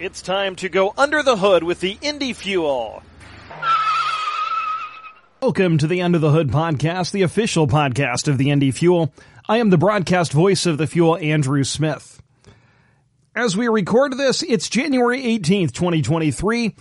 It's time to go under the hood with the Indy Fuel. Welcome to the Under the Hood podcast, the official podcast of the Indy Fuel. I am the broadcast voice of the Fuel, Andrew Smith. As we record this, it's January 18th, 2023.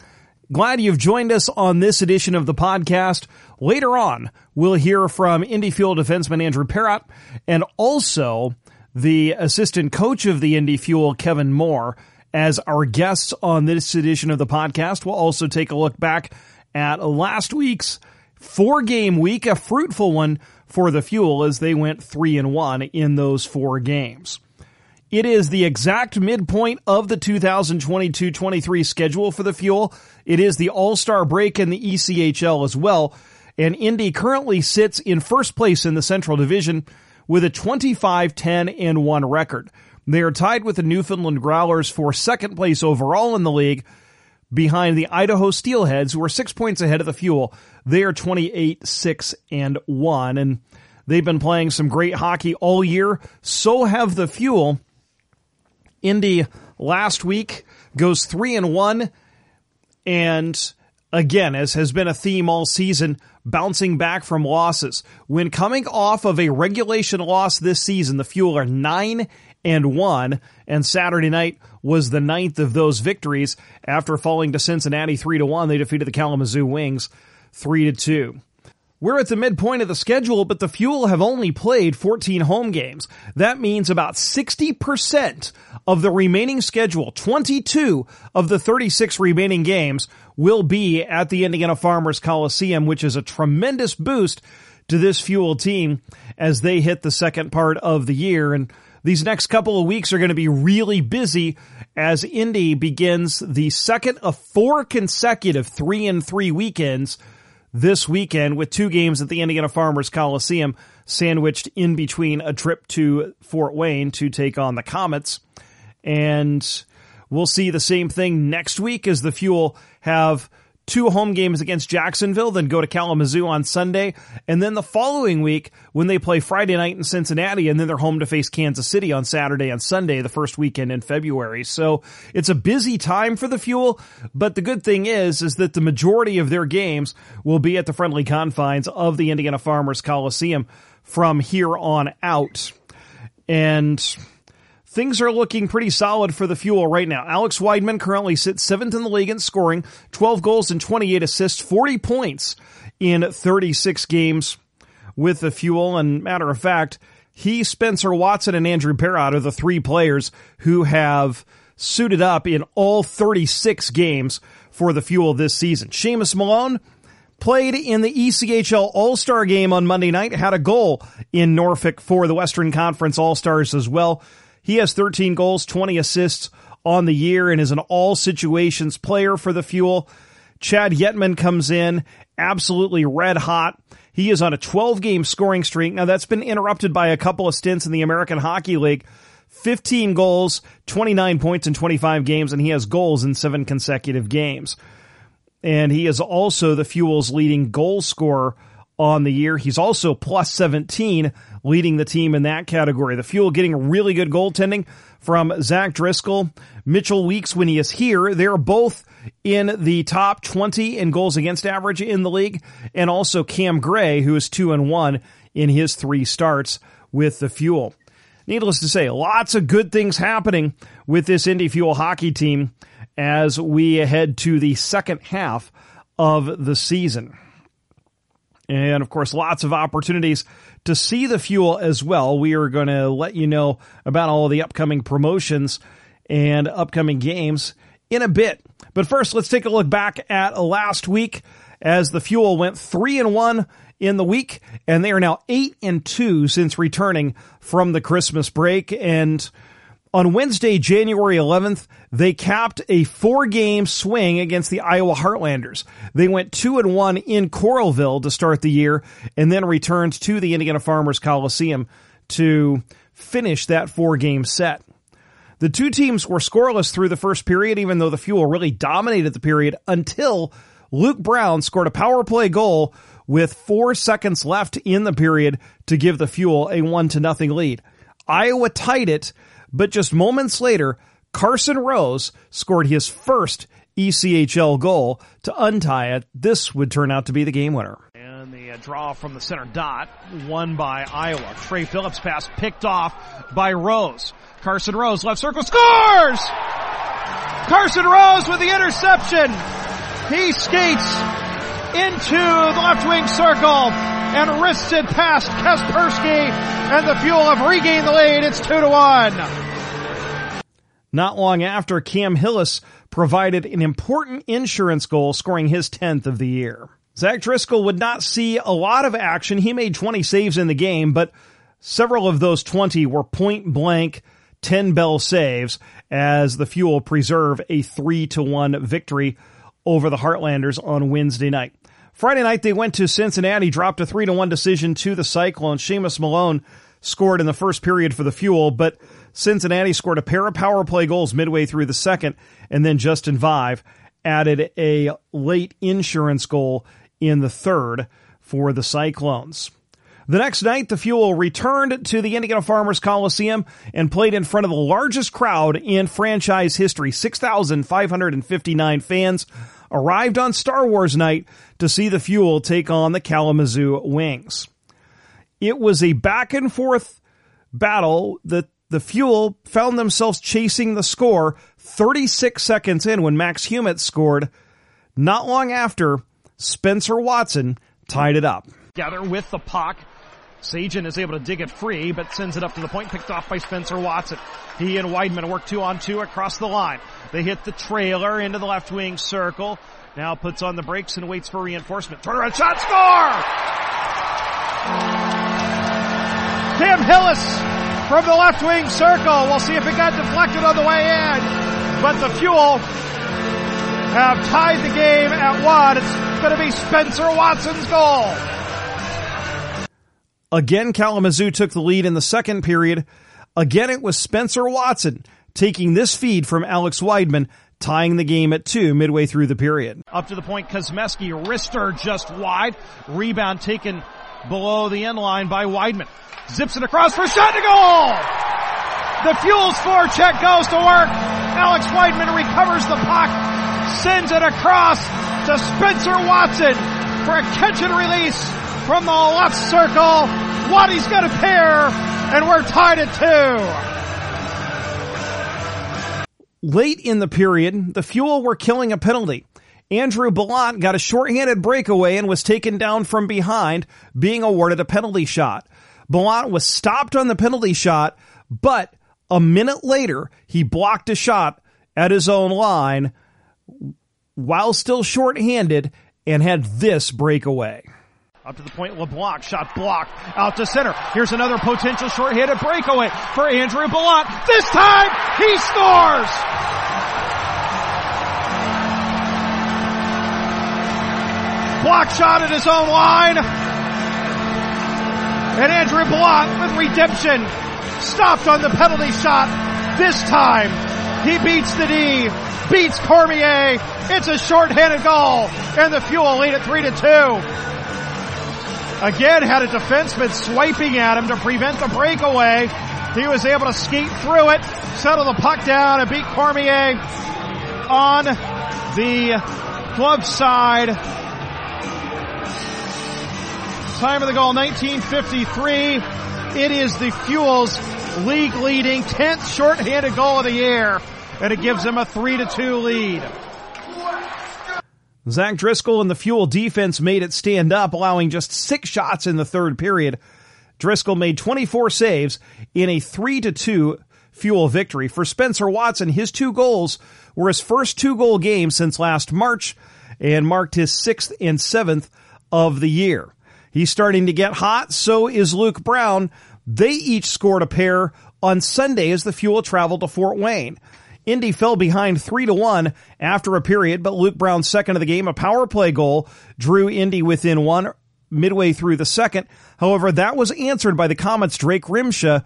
Glad you've joined us on this edition of the podcast. Later on, we'll hear from Indy Fuel defenseman Andrew Perrott and also the assistant coach of the Indy Fuel, Kevin Moore, as our guests on this edition of the podcast. We'll also take a look back at last week's four game week, a fruitful one for the Fuel as they went three and one in those four games. It is the exact midpoint of the 2022-23 schedule for the Fuel. It is the All-Star break in the ECHL as well. And Indy currently sits in first place in the Central Division with a 25-10 and 1 record. They are tied with the Newfoundland Growlers for second place overall in the league behind the Idaho Steelheads, who are six points ahead of the Fuel. They are 28, 6, and 1. And they've been playing some great hockey all year. So have the Fuel. Indy last week goes 3 and 1. And again, as has been a theme all season, bouncing back from losses. When coming off of a regulation loss this season, the Fuel are 9 and 1, and Saturday night was the ninth of those victories. After falling to Cincinnati 3 to 1, they defeated the Kalamazoo Wings 3 to 2. We're at the midpoint of the schedule, but the Fuel have only played 14 home games. That means about 60% of the remaining schedule, 22 of the 36 remaining games, will be at the Indiana Farmers Coliseum, which is a tremendous boost to this Fuel team as they hit the second part of the year. And these next couple of weeks are going to be really busy as Indy begins the second of four consecutive three and three weekends this weekend with two games at the Indiana Farmers Coliseum, sandwiched in between a trip to Fort Wayne to take on the Komets. And we'll see the same thing next week as the Fuel have two home games against Jacksonville, then go to Kalamazoo on Sunday, and then the following week when they play Friday night in Cincinnati, and then they're home to face Kansas City on Saturday and Sunday, the first weekend in February. So it's a busy time for the Fuel, but the good thing is, is that the majority of their games will be at the friendly confines of the Indiana Farmers Coliseum from here on out. And things are looking pretty solid for the Fuel right now. Alex Wideman currently sits seventh in the league in scoring, 12 goals and 28 assists, 40 points in 36 games with the Fuel. And matter of fact, he, Spencer Watson, and Andrew Perrott are the three players who have suited up in all 36 games for the Fuel this season. Seamus Malone played in the ECHL All-Star game on Monday night, had a goal in Norfolk for the Western Conference All-Stars as well. He has 13 goals, 20 assists on the year and is an all situations player for the Fuel. Chad Yetman comes in absolutely red hot. He is on a 12 game scoring streak. Now that's been interrupted by a couple of stints in the American Hockey League. 15 goals, 29 points in 25 games, and he has goals in seven consecutive games. And he is also the Fuel's leading goal scorer on the year. He's also plus 17, leading the team in that category. The Fuel getting really good goaltending from Zach Driscoll, Mitchell Weeks when he is here. They're both in the top 20 in goals against average in the league, and also Cam Gray, who is 2 and 1 in his three starts with the Fuel. Needless to say, lots of good things happening with this Indy Fuel hockey team as we head to the second half of the season. And of course, lots of opportunities to see the fuel as well. We are going to let you know about all the upcoming promotions and upcoming games in a bit. But first, let's take a look back at last week as the fuel went three and one in the week, and they are now eight and two since returning from the Christmas break. And on Wednesday, January 11th, they capped a four game swing against the Iowa Heartlanders. They went two and one in Coralville to start the year and then returned to the Indiana Farmers Coliseum to finish that four game set. The two teams were scoreless through the first period, even though the Fuel really dominated the period until Luke Brown scored a power play goal with four seconds left in the period to give the Fuel a one to nothing lead. Iowa tied it but just moments later, Carson Rose scored his first ECHL goal to untie it. This would turn out to be the game winner. And the uh, draw from the center dot, won by Iowa. Trey Phillips pass picked off by Rose. Carson Rose, left circle, scores! Carson Rose with the interception. He skates into the left wing circle and wrists it past Kaspersky and the Fuel have regained the lead. It's two to one. Not long after, Cam Hillis provided an important insurance goal, scoring his 10th of the year. Zach Driscoll would not see a lot of action. He made 20 saves in the game, but several of those 20 were point blank 10 bell saves as the Fuel preserve a 3 to 1 victory over the Heartlanders on Wednesday night. Friday night they went to Cincinnati, dropped a 3 to 1 decision to the Cyclones. Seamus Malone scored in the first period for the Fuel, but Cincinnati scored a pair of power play goals midway through the second, and then Justin Vaive added a late insurance goal in the third for the Cyclones. The next night, the Fuel returned to the Indiana Farmers Coliseum and played in front of the largest crowd in franchise history. 6,559 fans arrived on Star Wars night to see the Fuel take on the Kalamazoo Wings. It was a back and forth battle that the Fuel found themselves chasing the score 36 seconds in when Max Humitz scored. Not long after, Spencer Watson tied it up. Gather with the puck. Sagen is able to dig it free, but sends it up to the point, picked off by Spencer Watson. He and Wideman work two on two across the line. They hit the trailer into the left wing circle. Now puts on the brakes and waits for reinforcement. Turnaround shot, score! Cam Hillis from the left wing circle. We'll see if it got deflected on the way in. But the Fuel have tied the game at one. It's going to be Spencer Watson's goal. Again, Kalamazoo took the lead in the second period. Again, it was Spencer Watson taking this feed from Alex Wideman, tying the game at two midway through the period. Up to the point, Kosmeski, wrister just wide. Rebound taken below the end line by Wideman. Zips it across for shot to goal! The Fuel's four check goes to work. Alex Wideman recovers the puck, sends it across to Spencer Watson for a catch and release from the left circle. Waddy's got a pair, and we're tied at two. Late in the period, the Fuel were killing a penalty. Andrew Ballant got a shorthanded breakaway and was taken down from behind, being awarded a penalty shot. Ballant was stopped on the penalty shot, but a minute later, he blocked a shot at his own line while still shorthanded and had this breakaway. Up to the point, LeBlanc shot blocked out to center. Here's another potential short-handed breakaway for Andrew Ballant. This time, he scores! Block shot at his own line. And Andrew Ballant with redemption. Stopped on the penalty shot. This time, he beats the D, beats Cormier. It's a short-handed goal, and the Fuel lead at 3 to 2. Again, had a defenseman swiping at him to prevent the breakaway. He was able to skate through it, settle the puck down, and beat Cormier on the glove side Time of the goal, 1953. It is the Fuels league leading 10th shorthanded goal of the year, and it gives them a 3 to 2 lead. Zach Driscoll and the Fuel defense made it stand up, allowing just six shots in the third period. Driscoll made 24 saves in a 3 to 2 Fuel victory. For Spencer Watson, his two goals were his first two goal game since last March and marked his sixth and seventh of the year. He's starting to get hot. So is Luke Brown. They each scored a pair on Sunday as the Fuel traveled to Fort Wayne. Indy fell behind three to one after a period, but Luke Brown's second of the game, a power play goal, drew Indy within one midway through the second. However, that was answered by the Komets' Drake Rymsha,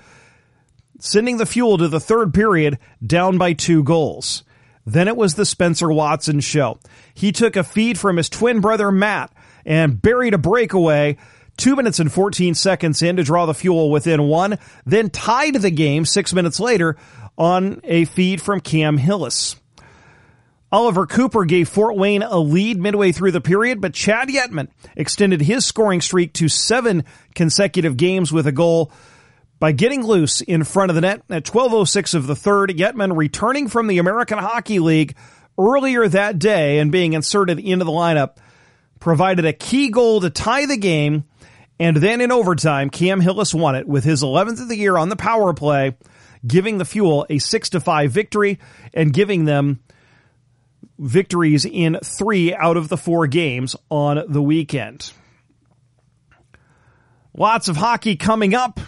sending the Fuel to the third period down by two goals. Then it was the Spencer Watson show. He took a feed from his twin brother Matt, and buried a breakaway two minutes and 14 seconds in to draw the fuel within one, then tied the game six minutes later on a feed from Cam Hillis. Oliver Cooper gave Fort Wayne a lead midway through the period, but Chad Yetman extended his scoring streak to seven consecutive games with a goal by getting loose in front of the net at 12.06 of the third. Yetman returning from the American Hockey League earlier that day and being inserted into the lineup provided a key goal to tie the game. And then in overtime, Cam Hillis won it with his 11th of the year on the power play, giving the Fuel a 6 to 5 victory and giving them victories in three out of the four games on the weekend. Lots of hockey coming up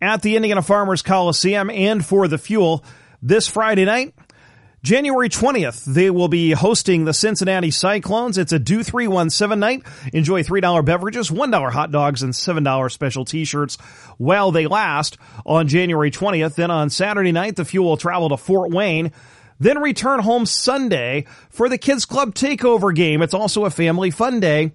at the Indiana Farmers Coliseum and for the Fuel this Friday night. January 20th, they will be hosting the Cincinnati Cyclones. It's a do 317 night. Enjoy $3 beverages, $1 hot dogs, and $7 special t-shirts while they last on January 20th. Then on Saturday night, the Fuel will travel to Fort Wayne then return home Sunday for the Kids Club Takeover game. It's also a family fun day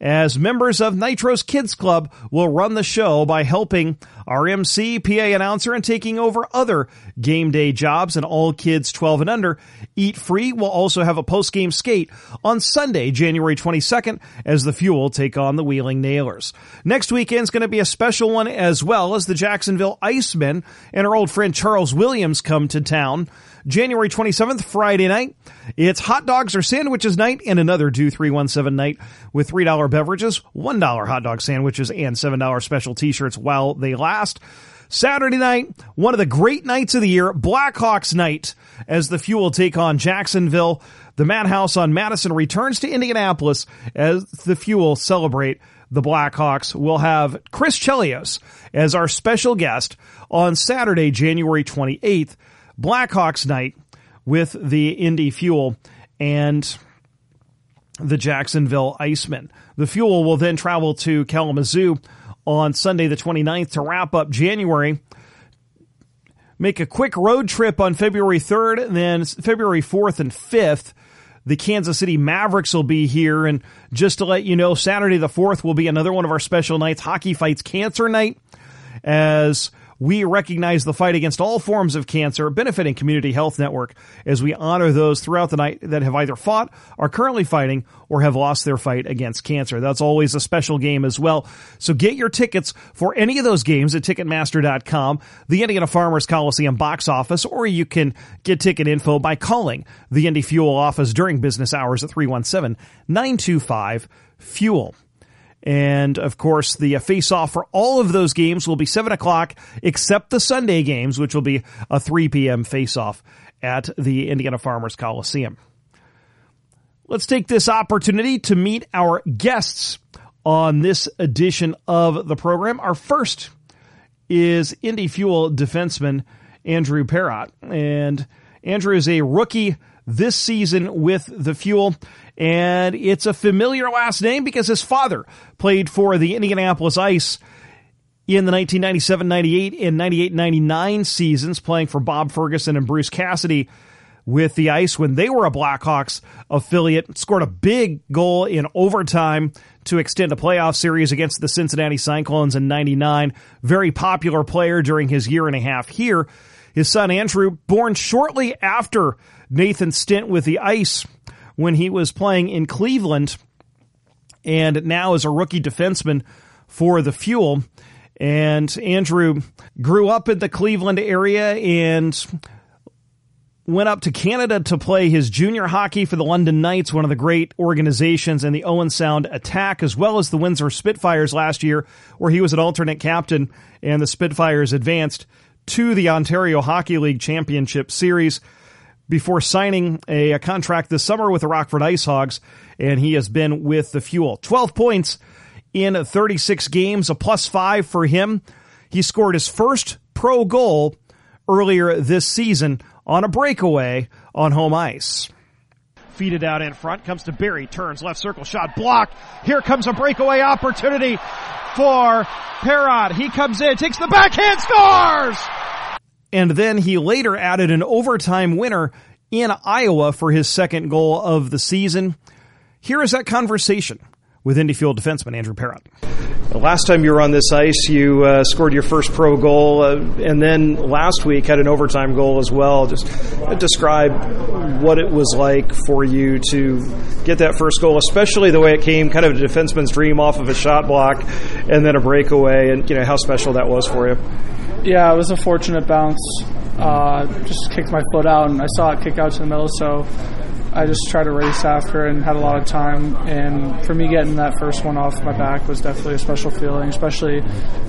as members of Nitro's Kids Club will run the show by helping our MC, PA announcer, and taking over other game day jobs. And all kids 12 and under eat free. We'll also have a post game skate on Sunday, January 22nd, as the Fuel take on the Wheeling Nailers. Next weekend's going to be a special one as well as the Jacksonville Icemen and our old friend Charles Williams come to town. January 27th, Friday night. It's hot dogs or sandwiches night and another do 317 night with $3 beverages, $1 hot dog sandwiches, and $7 special t-shirts while they last. Saturday night, one of the great nights of the year, Blackhawks night, as the Fuel take on Jacksonville. The Madhouse on Madison returns to Indianapolis as the Fuel celebrate the Blackhawks. We'll have Chris Chelios as our special guest on Saturday, January 28th Blackhawks night with the Indy Fuel and the Jacksonville Icemen. The Fuel will then travel to Kalamazoo on Sunday the 29th to wrap up January. Make a quick road trip on February 3rd, and then February 4th and 5th. The Kansas City Mavericks will be here. And just to let you know, Saturday the 4th will be another one of our special nights, Hockey Fights Cancer Night, as we recognize the fight against all forms of cancer, benefiting Community Health Network as we honor those throughout the night that have either fought, are currently fighting, or have lost their fight against cancer. That's always a special game as well. So get your tickets for any of those games at Ticketmaster.com, the Indiana Farmers Coliseum box office, or you can get ticket info by calling the Indy Fuel office during business hours at 317 925 Fuel. And of course, the uh, face off for all of those games will be 7 o'clock, except the Sunday games, which will be a 3 p.m. face off at the Indiana Farmers Coliseum. Let's take this opportunity to meet our guests on this edition of the program. Our first is Indy Fuel defenseman Andrew Perrott. And Andrew is a rookie this season with the Fuel and it's a familiar last name because his father played for the Indianapolis Ice in the 1997-98 and 98-99 seasons, playing for Bob Ferguson and Bruce Cassidy with the Ice when they were a Blackhawks affiliate. Scored a big goal in overtime to extend a playoff series against the Cincinnati Cyclones in 99. Very popular player during his year and a half here. His son Andrew, born shortly after Nathan's stint with the Ice, when he was playing in Cleveland and now is a rookie defenseman for the Fuel. And Andrew grew up in the Cleveland area and went up to Canada to play his junior hockey for the London Knights, one of the great organizations, and the Owen Sound Attack, as well as the Windsor Spitfires last year, where he was an alternate captain, and the Spitfires advanced to the Ontario Hockey League Championship Series before signing a, a, contract this summer with the Rockford Ice Hogs, and he has been with the Fuel. 12 points in 36 games, a plus five for him. He scored his first pro goal earlier this season on a breakaway on home ice. Feed it out in front, comes to Barry, turns left circle, shot blocked. Here comes a breakaway opportunity for Perrott. He comes in, takes the backhand, scores! And then he later added an overtime winner in Iowa for his second goal of the season. Here is that conversation with Indy Fuel defenseman Andrew Perrott. Last time you were on this ice, you uh, scored your first pro goal, uh, and then last week had an overtime goal as well. Just describe what it was like for you to get that first goal, especially the way it came, kind of a defenseman's dream off of a shot block, and then a breakaway, and you know how special that was for you. Yeah, it was a fortunate bounce. Uh, just kicked my foot out, and I saw it kick out to the middle, so I just tried to race after and had a lot of time. And for me, getting that first one off my back was definitely a special feeling, especially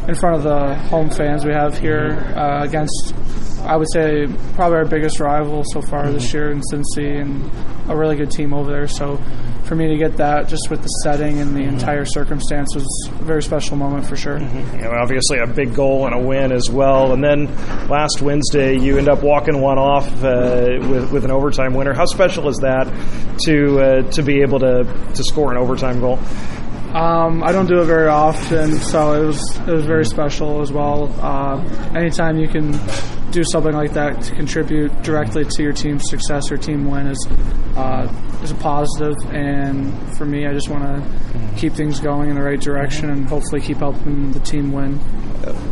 in front of the home fans we have here uh, against, I would say, probably our biggest rival so far this year in Cincy and a really good team over there. So for me to get that just with the setting and the entire circumstance was a very special moment for sure. Mm-hmm. Know, obviously a big goal and a win as well. And then last Wednesday, you end up walking one off uh, with, with an overtime winner. How special is that to uh, to be able to, to score an overtime goal? Um, I don't do it very often, so it was it was very special as well. Uh, anytime you can do something like that to contribute directly to your team's success or team win is uh, is a positive. And for me, I just want to keep things going in the right direction and hopefully keep helping the team win.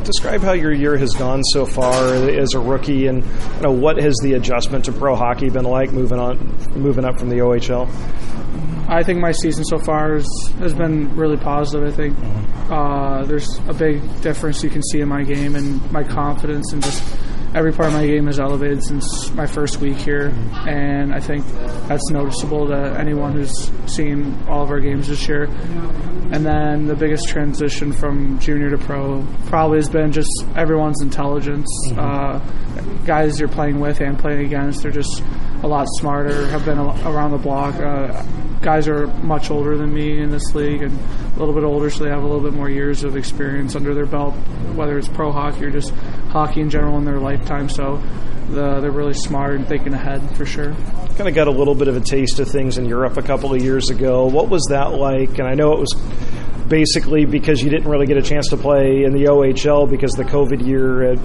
Describe how your year has gone so far as a rookie, and you know, what has the adjustment to pro hockey been like moving on, moving up from the OHL. I think my season so far has, has been really positive. I think uh, there's a big difference you can see in my game and my confidence and just every part of my game has elevated since my first week here, and I think that's noticeable to anyone who's seen all of our games this year. And then the biggest transition from junior to pro probably has been just everyone's intelligence. Mm-hmm. Uh, guys you're playing with and playing against, they're just a lot smarter, have been around the block. Uh, guys are much older than me in this league and a little bit older, so they have a little bit more years of experience under their belt, whether it's pro hockey or just hockey in general in their lifetime. So the, they're really smart and thinking ahead for sure. Kind of got a little bit of a taste of things in Europe a couple of years ago. What was that like? And I know it was basically because you didn't really get a chance to play in the OHL because the COVID year. Uh,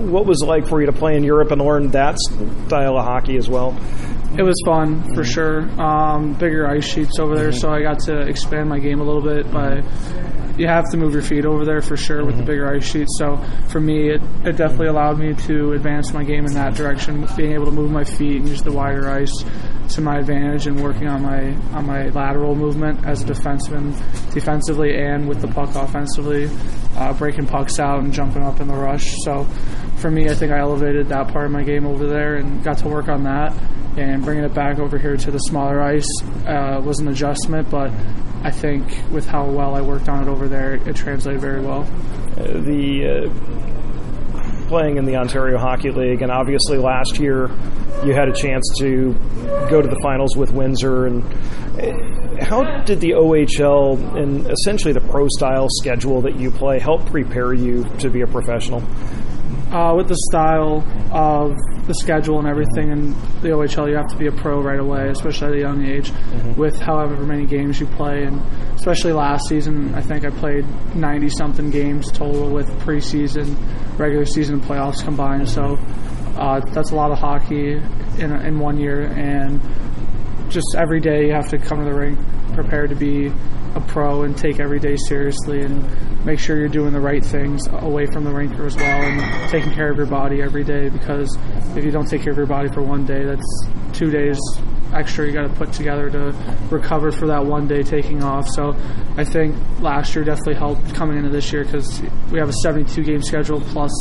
what was it like for you to play in Europe and learn that style of hockey as well? It was fun for mm-hmm. sure. Um, bigger ice sheets over there, mm-hmm. so I got to expand my game a little bit by you have to move your feet over there for sure with the mm-hmm. bigger ice sheets. So for me, it, it definitely allowed me to advance my game in that direction, being able to move my feet and use the wider ice to my advantage and working on my on my lateral movement as a defenseman, defensively and with the puck offensively, uh, breaking pucks out and jumping up in the rush. So for me, I think I elevated that part of my game over there and got to work on that. And bringing it back over here to the smaller ice uh, was an adjustment, but I think with how well I worked on it over there, it translated very well. Uh, the uh, playing in the Ontario Hockey League, and obviously last year you had a chance to go to the finals with Windsor. And uh, how did the OHL and essentially the pro style schedule that you play help prepare you to be a professional? Uh, with the style of the schedule and everything in the OHL, you have to be a pro right away, especially at a young age, mm-hmm. with however many games you play. And especially last season, I think I played 90 something games total with preseason, regular season, and playoffs combined. So uh, that's a lot of hockey in, in one year. And just every day you have to come to the rink prepared to be a pro and take every day seriously and make sure you're doing the right things away from the rinker as well and taking care of your body every day because if you don't take care of your body for one day, that's two days extra you got to put together to recover for that one day taking off. So I think last year definitely helped coming into this year because we have a 72 game schedule plus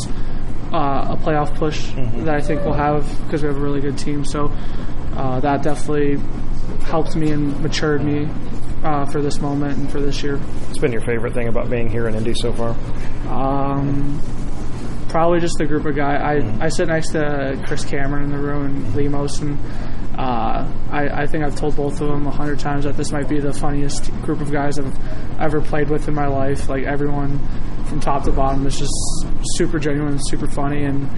uh, a playoff push mm-hmm. that I think we'll have because we have a really good team. So uh, that definitely helped me and matured me uh, for this moment and for this year. What's been your favorite thing about being here in Indy so far? Um, probably just the group of guys. I, mm-hmm. I sit next to Chris Cameron in the room and Lemos, and uh, I, I think I've told both of them a hundred times that this might be the funniest group of guys I've ever played with in my life. Like everyone from top to bottom is just super genuine, super funny, and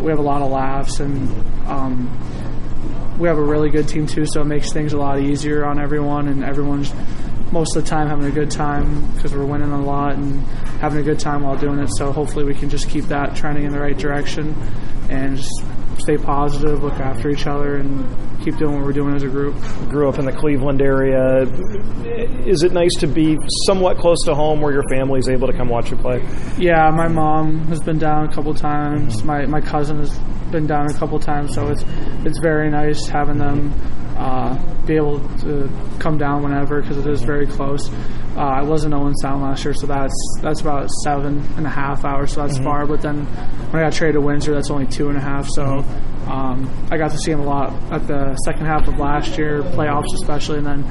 we have a lot of laughs and. Um, we have a really good team too, so it makes things a lot easier on everyone, and everyone's most of the time having a good time because we're winning a lot and having a good time while doing it. So hopefully we can just keep that trending in the right direction and just stay positive, look after each other, and keep doing what we're doing as a group. Grew up in the Cleveland area. Is it nice to be somewhat close to home where your family is able to come watch you play? Yeah, my mom has been down a couple times. Mm-hmm. My my cousin has been down a couple times, so it's it's very nice having them uh, be able to come down whenever because it is very close. Uh, I wasn't in Owen Sound last year, so that's that's about seven and a half hours, so that's mm-hmm. far. But then when I got traded to Windsor, that's only two and a half. So um, I got to see him a lot at the second half of last year, playoffs especially, and then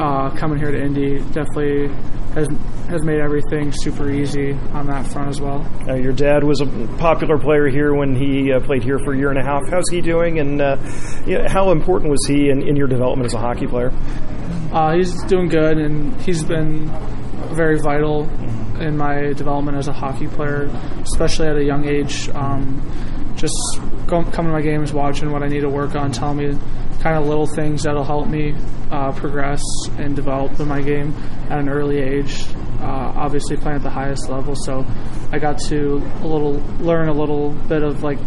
uh, coming here to Indy definitely has has made everything super easy on that front as well. Uh, your dad was a popular player here when he uh, played here for a year and a half. How's he doing, and uh, you know, how important was he in, in, your development as a hockey player? Uh, he's doing good, and he's been very vital in my development as a hockey player, especially at a young age. Um, just coming to my games, watching what I need to work on, telling me kind of little things that'll help me uh, progress and develop in my game at an early age. Uh, obviously, playing at the highest level, so I got to a little learn a little bit of like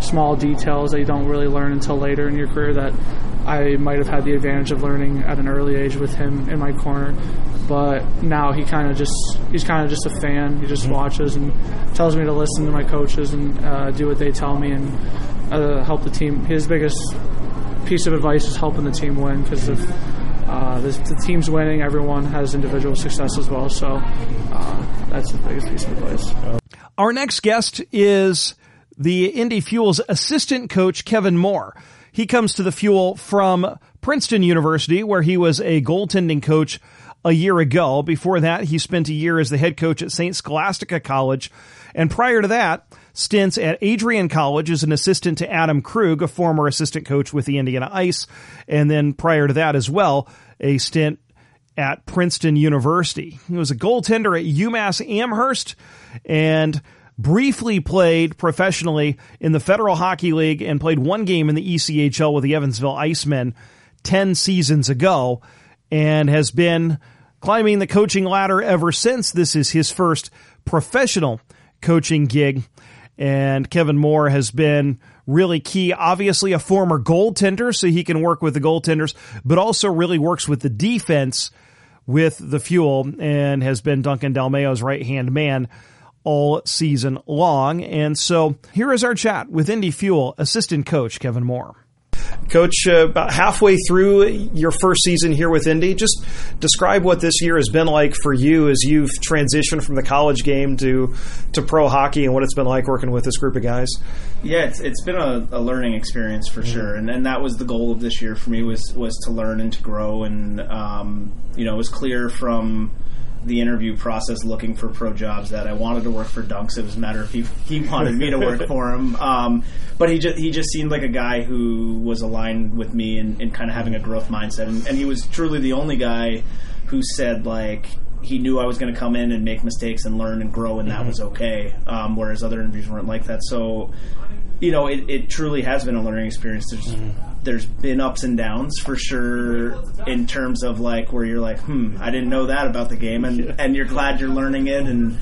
small details that you don't really learn until later in your career that I might have had the advantage of learning at an early age with him in my corner. But now he kind of just he's kind of just a fan. He just mm-hmm. watches and tells me to listen to my coaches and uh, do what they tell me and uh, help the team. His biggest piece of advice is helping the team win because if uh, the, the, team's winning, everyone has individual success as well. So uh, that's the biggest piece of advice. Our next guest is the Indy Fuel's assistant coach, Kevin Moore. He comes to the Fuel from Princeton University, where he was a goaltending coach a year ago. Before that, he spent a year as the head coach at St. Scholastica College. And prior to that, stints at Adrian College as an assistant to Adam Krug, a former assistant coach with the Indiana Ice, and then prior to that as well, a stint at Princeton University. He was a goaltender at UMass Amherst and briefly played professionally in the Federal Hockey League and played one game in the ECHL with the Evansville Icemen 10 seasons ago and has been climbing the coaching ladder ever since. This is his first professional coaching gig and Kevin Moore has been really key. Obviously, a former goaltender, so he can work with the goaltenders, but also really works with the defense with the fuel and has been Duncan Dalmao's right hand man all season long. And so here is our chat with Indy Fuel assistant coach Kevin Moore. Coach, uh, about halfway through your first season here with Indy, just describe what this year has been like for you as you've transitioned from the college game to to pro hockey and what it's been like working with this group of guys. Yeah, it's, it's been a, a learning experience for mm-hmm. sure, and, and that was the goal of this year for me was was to learn and to grow, and um, you know it was clear from the interview process looking for pro jobs that I wanted to work for Dunks. It was a matter of he he wanted me to work for him. Um, but he just he just seemed like a guy who was aligned with me and, and kind of having a growth mindset. And, and he was truly the only guy who said like he knew I was going to come in and make mistakes and learn and grow, and that mm-hmm. was okay. Um, whereas other interviews weren't like that. So, you know, it, it truly has been a learning experience. There's mm-hmm there's been ups and downs for sure in terms of like where you're like, hmm, I didn't know that about the game, and yeah. and you're glad you're learning it, and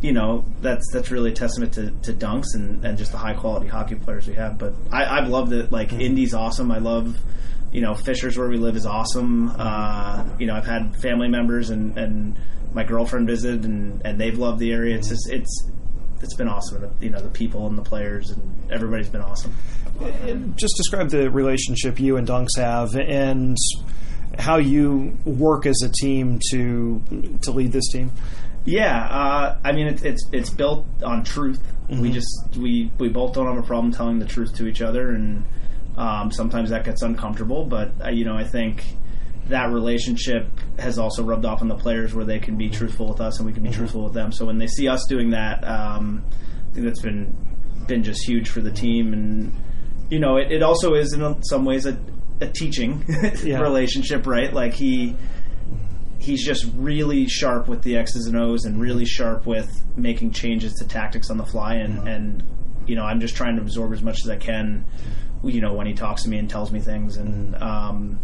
you know that's that's really a testament to, to Dunks and, and just the high quality hockey players we have. But I, I've loved it. Like. Indy's awesome. I love. You know, Fishers where we live is awesome. Uh, you know, I've had family members and, and my girlfriend visit, and, and they've loved the area. It's just it's it's been awesome. You know, the people and the players and everybody's been awesome. Just describe the relationship you and Dunks have, and how you work as a team to to lead this team. Yeah, uh, I mean it's it's it's built on truth. Mm-hmm. We just we we both don't have a problem telling the truth to each other, and um, sometimes that gets uncomfortable. But uh, you know, I think that relationship has also rubbed off on the players where they can be truthful with us and we can be mm-hmm. truthful with them. So when they see us doing that, um, I think that's been been just huge for the team and you know, it, it also is in some ways a, a teaching relationship, right? Like he he's just really sharp with the X's and O's and really sharp with making changes to tactics on the fly and mm-hmm. and you know I'm just trying to absorb as much as I can you know when he talks to me and tells me things and um,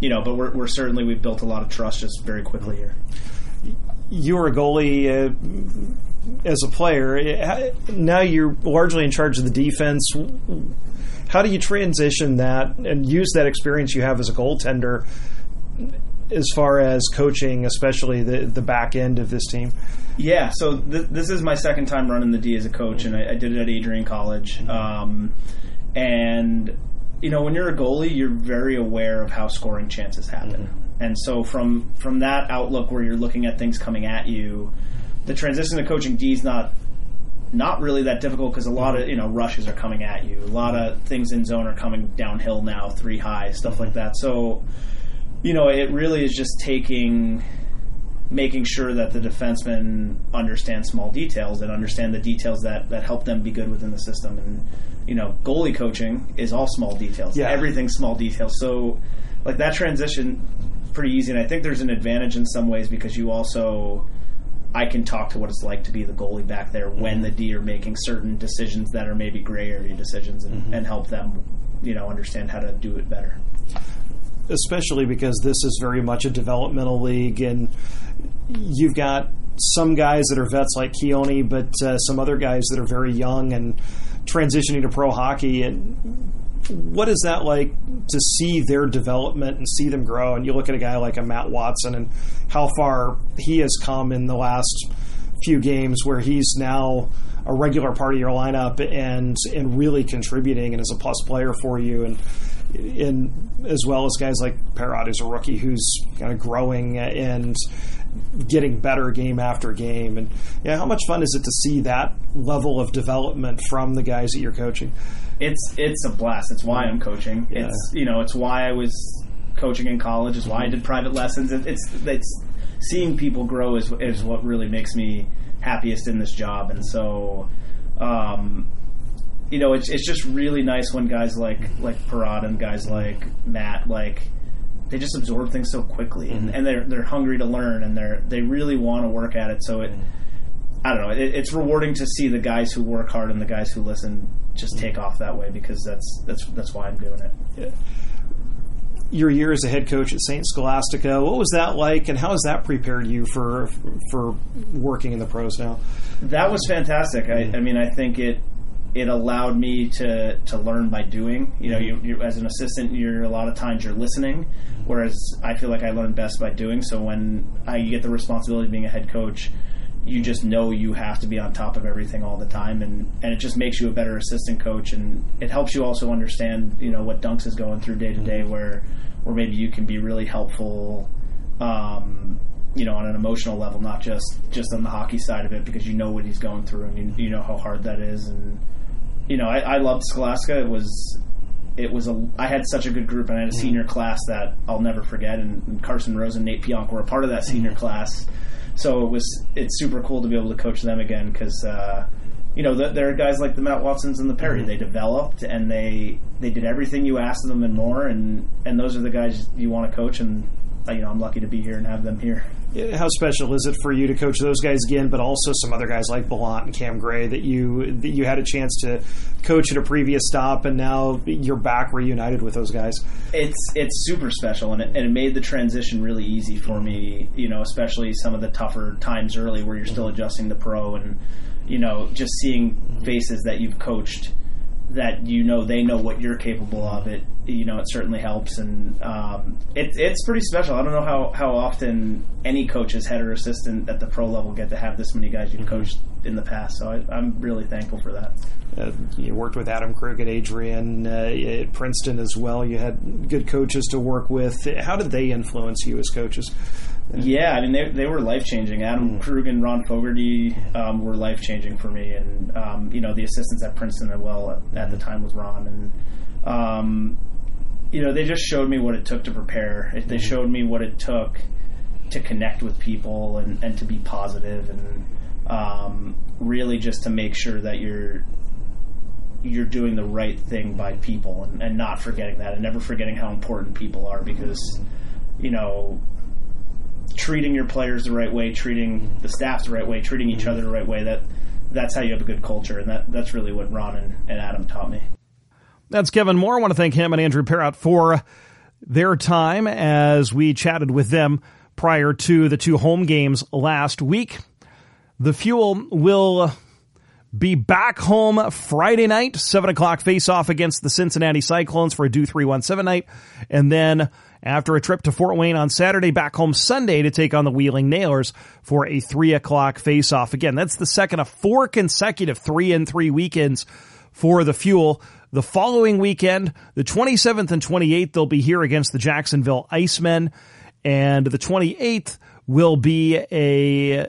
you know but we're, we're certainly we've built a lot of trust just very quickly here you were a goalie uh, as a player now you're largely in charge of the defense How do you transition that and use that experience you have as a goaltender as far as coaching, especially the the back end of this team? Yeah, so th- this is my second time running the D as a coach, and I, I did it at Adrian College. Um, and you know, when you're a goalie, you're very aware of how scoring chances happen. Mm-hmm. And so from from that outlook, where you're looking at things coming at you, the transition to coaching D is not not really that difficult because a lot of you know rushes are coming at you. A lot of things in zone are coming downhill now, three high, stuff like that. So, you know, it really is just taking making sure that the defensemen understand small details and understand the details that, that help them be good within the system. And, you know, goalie coaching is all small details. Yeah. Everything's small details. So, like, that transition, pretty easy. And I think there's an advantage in some ways because you also, I can talk to what it's like to be the goalie back there when Mm-hmm. the D are making certain decisions that are maybe gray area decisions and, Mm-hmm. and help them, you know, understand how to do it better. especially because this is very much a developmental league, and you've got some guys that are vets like Keone, but uh, some other guys that are very young and transitioning to pro hockey. And what is that like to see their development and see them grow? And you look at a guy like a Matt Watson and how far he has come in the last few games, where he's now a regular part of your lineup and and really contributing and is a plus player for you. And as well as guys like Perrott who's a rookie who's kind of growing and getting better game after game. And yeah how much fun is it to see that level of development from the guys that you're coaching it's it's a blast. It's why I'm coaching. It's you know it's why I was coaching in college. It's why I did private lessons. It, it's it's seeing people grow is is what really makes me happiest in this job. And so, um, you know, it's it's just really nice when guys like like Parada and guys like Matt like they just absorb things so quickly and, and they're they're hungry to learn and they're they really want to work at it. So it. I don't know. It, it's rewarding to see the guys who work hard and the guys who listen just take off that way because that's that's that's why I'm doing it. your year as a head coach at St. Scholastica what was that like and how has that prepared you for for working in the pros now That was fantastic. I, mm-hmm. I mean, I think it it allowed me to to learn by doing. You know, you, mm-hmm. you as an assistant, you're a lot of times you're listening, whereas I feel like I learn best by doing. So when I get the responsibility of being a head coach, you just know you have to be on top of everything all the time, and and it just makes you a better assistant coach, and it helps you also understand you know what Dunks is going through day to day, mm-hmm. where where maybe you can be really helpful. Um, you know, on an emotional level, not just just on the hockey side of it, because you know what he's going through and you, you know how hard that is. And you know, I, I loved Scholastica. It was it was a I had such a good group, and I had a mm-hmm. senior class that I'll never forget. And, and Carson Rose and Nate Pionk were a part of that senior mm-hmm. class, so it was it's super cool to be able to coach them again because. Uh, you know, th- there are guys like the Matt Watsons and the Perry. They developed and they they did everything you asked of them and more. And and those are the guys you want to coach. And you know, I'm lucky to be here and have them here. how special is it for you to coach those guys again but also some other guys like Ballant and Cam Gray that you that you had a chance to coach at a previous stop and now you're back reunited with those guys it's it's super special and it, and it made the transition really easy for me you know especially some of the tougher times early where you're still adjusting the pro and you know just seeing faces that you've coached that you know they know what you're capable of it you know it certainly helps and um, it, it's pretty special i don't know how, how often any coach's head or assistant at the pro level get to have this many guys you've coached in the past so I, i'm really thankful for that uh, you worked with Adam Krug at Adrian uh, at Princeton as well. You had good coaches to work with. How did they influence you as coaches? Yeah, I mean they they were life changing. Adam Krug and Ron Fogarty um, were life changing for me, and um, you know the assistants at Princeton as well at, at the time was Ron, and um, you know they just showed me what it took to prepare. It, they showed me what it took to connect with people and, and to be positive, and um, really just to make sure that you're you're doing the right thing by people and, and not forgetting that and never forgetting how important people are because you know treating your players the right way, treating the staff the right way, treating each mm-hmm. other the right way. That that's how you have a good culture, and that that's really what Ron and, and Adam taught me. That's Kevin Moore. I want to thank him and Andrew Perrott for their time as we chatted with them prior to the two home games last week. The Fuel will be back home Friday night, 7 o'clock face off against the Cincinnati Cyclones for a Do 317 night. And then after a trip to Fort Wayne on Saturday, back home Sunday to take on the Wheeling Nailers for a 3 o'clock face off. Again, that's the second of four consecutive 3 and 3 weekends for the Fuel. The following weekend, the 27th and 28th, they'll be here against the Jacksonville Icemen. And the 28th will be a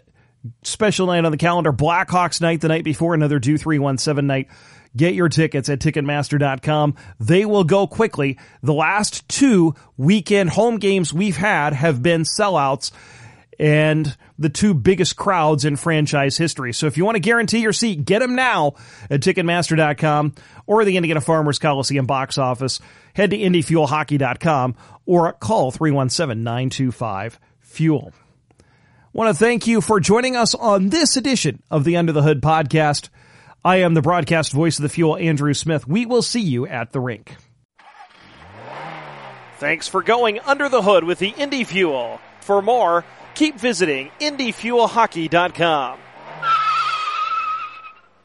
special night on the calendar. Blackhawks night the night before, another Do 317 night. Get your tickets at Ticketmaster.com. They will go quickly. The last two weekend home games we've had have been sellouts and the two biggest crowds in franchise history. So if you want to guarantee your seat, get them now at Ticketmaster.com or the Indiana Farmers Coliseum box office. Head to IndyFuelHockey.com or call 317-925-FUEL. Want to thank you for joining us on this edition of the Under the Hood podcast. I am the broadcast voice of the Fuel, Andrew Smith. We will see you at the rink. Thanks for going under the hood with the Indy Fuel. For more, keep visiting IndyFuelHockey.com.